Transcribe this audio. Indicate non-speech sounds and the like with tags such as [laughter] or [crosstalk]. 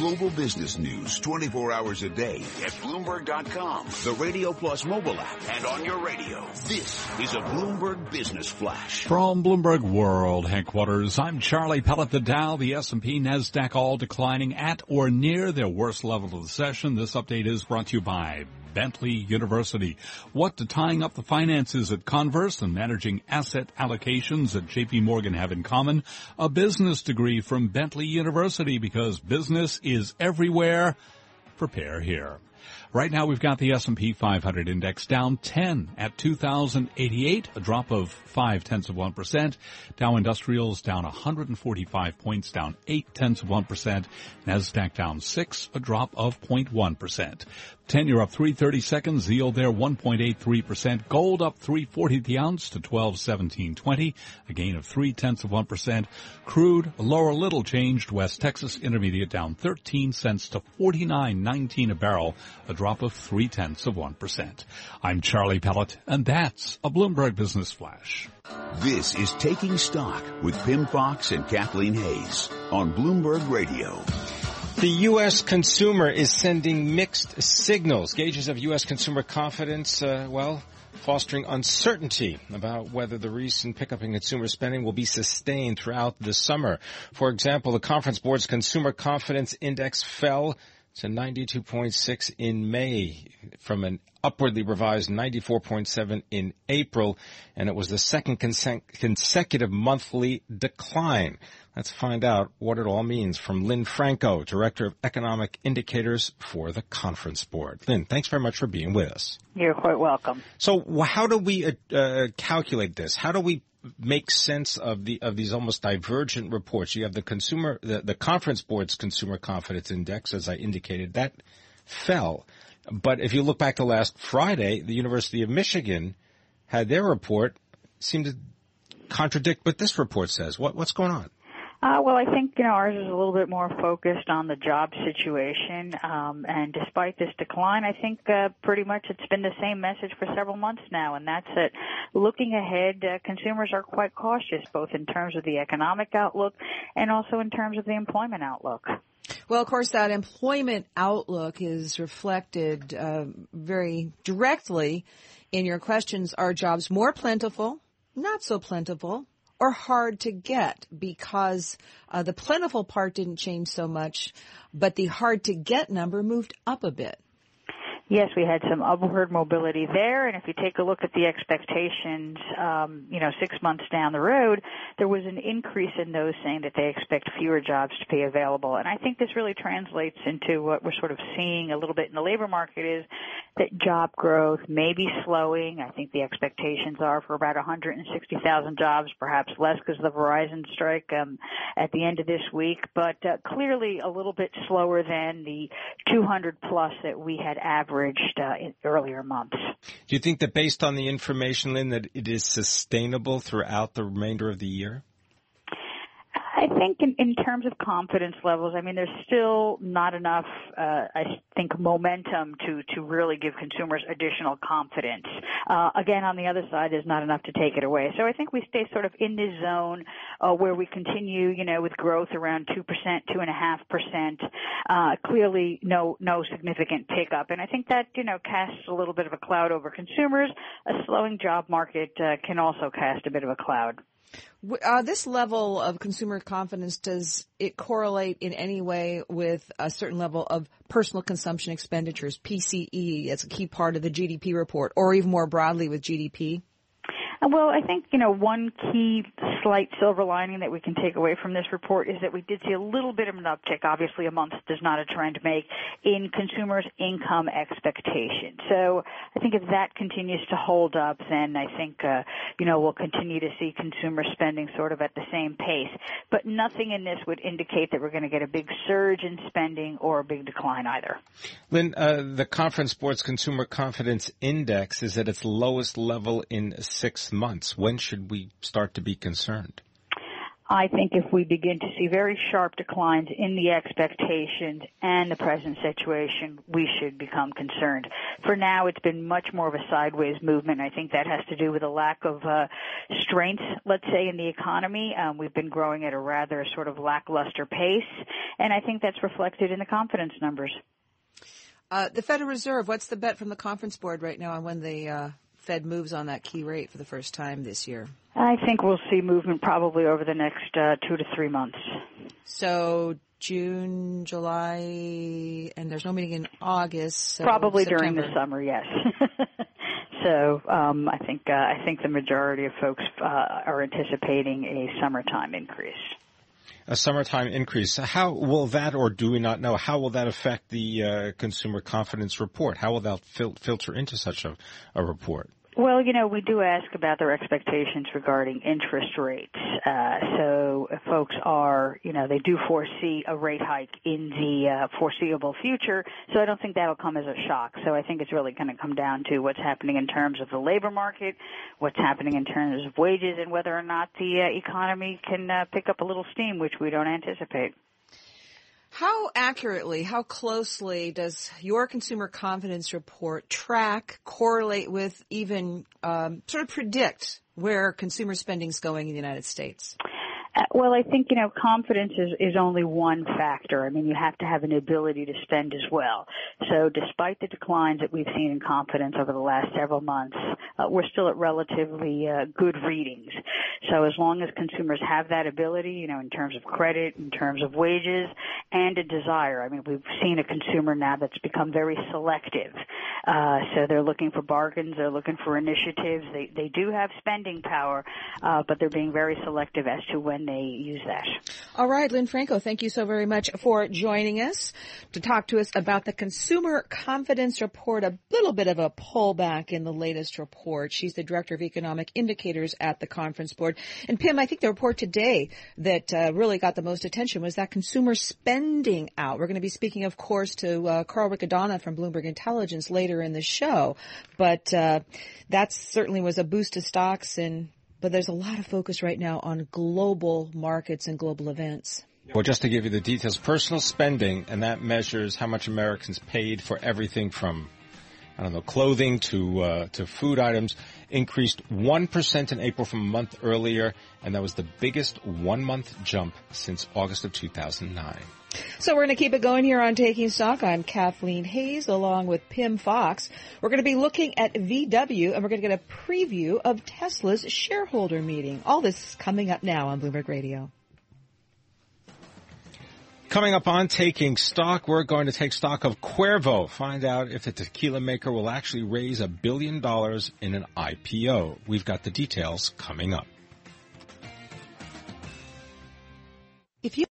global business news 24 hours a day at Bloomberg.com, the Radio Plus mobile app, and on your radio. This is a Bloomberg Business Flash. From Bloomberg World headquarters, I'm Charlie Pellet. The Dow, the S&P, NASDAQ all declining at or near their worst level of the session. This update is brought to you by Bentley University. What do tying up the finances at Converse and managing asset allocations at JP Morgan have in common? A business degree from Bentley University because business is everywhere. Prepare here. Right now we've got the S&P 500 index down 10 at 2088, a drop of 5 tenths of 1%. Dow Industrials down 145 points, down 8 tenths of 1%. Nasdaq down 6, a drop of 0.1%. 10 year up 330 seconds, yield there 1.83%. Gold up 340 the ounce to 1217.20, a gain of 3 tenths of 1%. Crude lower little changed. West Texas Intermediate down 13 cents to 49.19 a barrel, a drop of 3 tenths of 1%. I'm Charlie Pellet, and that's a Bloomberg Business Flash. This is Taking Stock with Pimm Fox and Kathleen Hays on Bloomberg Radio. The U.S. consumer is sending mixed signals. Gauges of U.S. consumer confidence, uh, well, fostering uncertainty about whether the recent pickup in consumer spending will be sustained throughout the summer. For example, the Conference Board's Consumer Confidence Index fell to 92.6 in May from an upwardly revised 94.7 in April, and it was the second consecutive monthly decline. Let's find out what it all means from Lynn Franco, Director of Economic Indicators for the Conference Board. Lynn, thanks very much for being with us. You're quite welcome. So, how do we uh, uh, calculate this? How do we make sense of the of these almost divergent reports? You have the consumer, the, the Conference Board's Consumer Confidence Index, as I indicated, that fell. But if you look back to last Friday, the University of Michigan had their report seemed to contradict what this report says. What, what's going on? Uh, well, I think you know ours is a little bit more focused on the job situation, um, and despite this decline, I think uh, pretty much it's been the same message for several months now, and that's that looking ahead, uh, consumers are quite cautious, both in terms of the economic outlook and also in terms of the employment outlook. Well, of course, that employment outlook is reflected uh, very directly in your questions. Are jobs more plentiful? Not so plentiful or hard to get because uh, the plentiful part didn't change so much, but the hard to get number moved up a bit. Yes, we had some upward mobility there, and if you take a look at the expectations, um, you know, six months down the road, there was an increase in those saying that they expect fewer jobs to be available. And I think this really translates into what we're sort of seeing a little bit in the labor market is that job growth may be slowing. I think the expectations are for about 160,000 jobs, perhaps less because of the Verizon strike um, at the end of this week, but uh, clearly a little bit slower than the 200 plus that we had averaged averaged uh, in earlier months. Do you think that based on the information, Lynn, that it is sustainable throughout the remainder of the year? I think in, in terms of confidence levels, I mean, there's still not enough, uh, I think, momentum to, to really give consumers additional confidence. Uh, again, on the other side, there's not enough to take it away. So I think we stay sort of in this zone uh, where we continue, you know, with growth around 2%, 2.5%. Uh, clearly, no, no significant pickup. And I think that, you know, casts a little bit of a cloud over consumers. A slowing job market uh, can also cast a bit of a cloud. Uh, this level of consumer confidence, does it correlate in any way with a certain level of personal consumption expenditures, PCE, as a key part of the GDP report, or even more broadly with GDP? Well, I think, you know, one key slight silver lining that we can take away from this report is that we did see a little bit of an uptick. Obviously, a month does not a trend make in consumers' income expectations. So I think if that continues to hold up, then I think, uh, you know, we'll continue to see consumer spending sort of at the same pace. But nothing in this would indicate that we're going to get a big surge in spending or a big decline either. Lynn, uh, the Conference Board's Consumer Confidence Index is at its lowest level in six months. When should we start to be concerned? I think if we begin to see very sharp declines in the expectations and the present situation, we should become concerned. For now, it's been much more of a sideways movement. I think that has to do with a lack of uh, strength, let's say, in the economy. Um, we've been growing at a rather sort of lackluster pace, and I think that's reflected in the confidence numbers. Uh, the Federal Reserve, what's the bet from the conference board right now on when the uh, Fed moves on that key rate for the first time this year? I think we'll see movement probably over the next uh, two to three months. So June, July, and there's no meeting in August. So probably September. during the summer, yes. [laughs] so um, I think uh, I think the majority of folks uh, are anticipating a summertime increase. A summertime increase. How will that, or do we not know, how will that affect the uh, consumer confidence report? How will that fil- filter into such a, a report? Well, you know, we do ask about their expectations regarding interest rates. Uh, so folks are, you know, they do foresee a rate hike in the uh, foreseeable future. So I don't think that'll come as a shock. So I think it's really going to come down to what's happening in terms of the labor market, what's happening in terms of wages, and whether or not the uh, economy can uh, pick up a little steam, which we don't anticipate. How accurately, how closely does your consumer confidence report track, correlate with, even um, sort of predict where consumer spending is going in the United States? Uh, well, I think, you know, confidence is, is only one factor. I mean, you have to have an ability to spend as well. So despite the declines that we've seen in confidence over the last several months, uh, we're still at relatively uh, good readings. So as long as consumers have that ability, you know, in terms of credit, in terms of wages, and a desire. I mean, we've seen a consumer now that's become very selective. Uh, so they're looking for bargains, they're looking for initiatives. They, they do have spending power, uh, but they're being very selective as to when they use that. All right, Lynn Franco, thank you so very much for joining us to talk to us about the Consumer Confidence Report, a little bit of a pullback in the latest report. She's the Director of Economic Indicators at the Conference Board. And Pimm, I think the report today that uh, really got the most attention was that consumer spending out. We're going to be speaking, of course, to uh, Carl Riccadonna from Bloomberg Intelligence later in the show, but uh, that certainly was a boost to stocks and but there's a lot of focus right now on global markets and global events. Well, just to give you the details, personal spending, and that measures how much Americans paid for everything from, I don't know, clothing to uh, to food items, increased one percent in April from a month earlier, and that was the biggest one month jump since August of 2009. So we're going to keep it going here on Taking Stock. I'm Kathleen Hays along with Pimm Fox. We're going to be looking at VW and we're going to get a preview of Tesla's shareholder meeting. All this is coming up now on Bloomberg Radio. Coming up on Taking Stock, we're going to take stock of Cuervo, find out if the tequila maker will actually raise a billion dollars in an IPO. We've got the details coming up. If you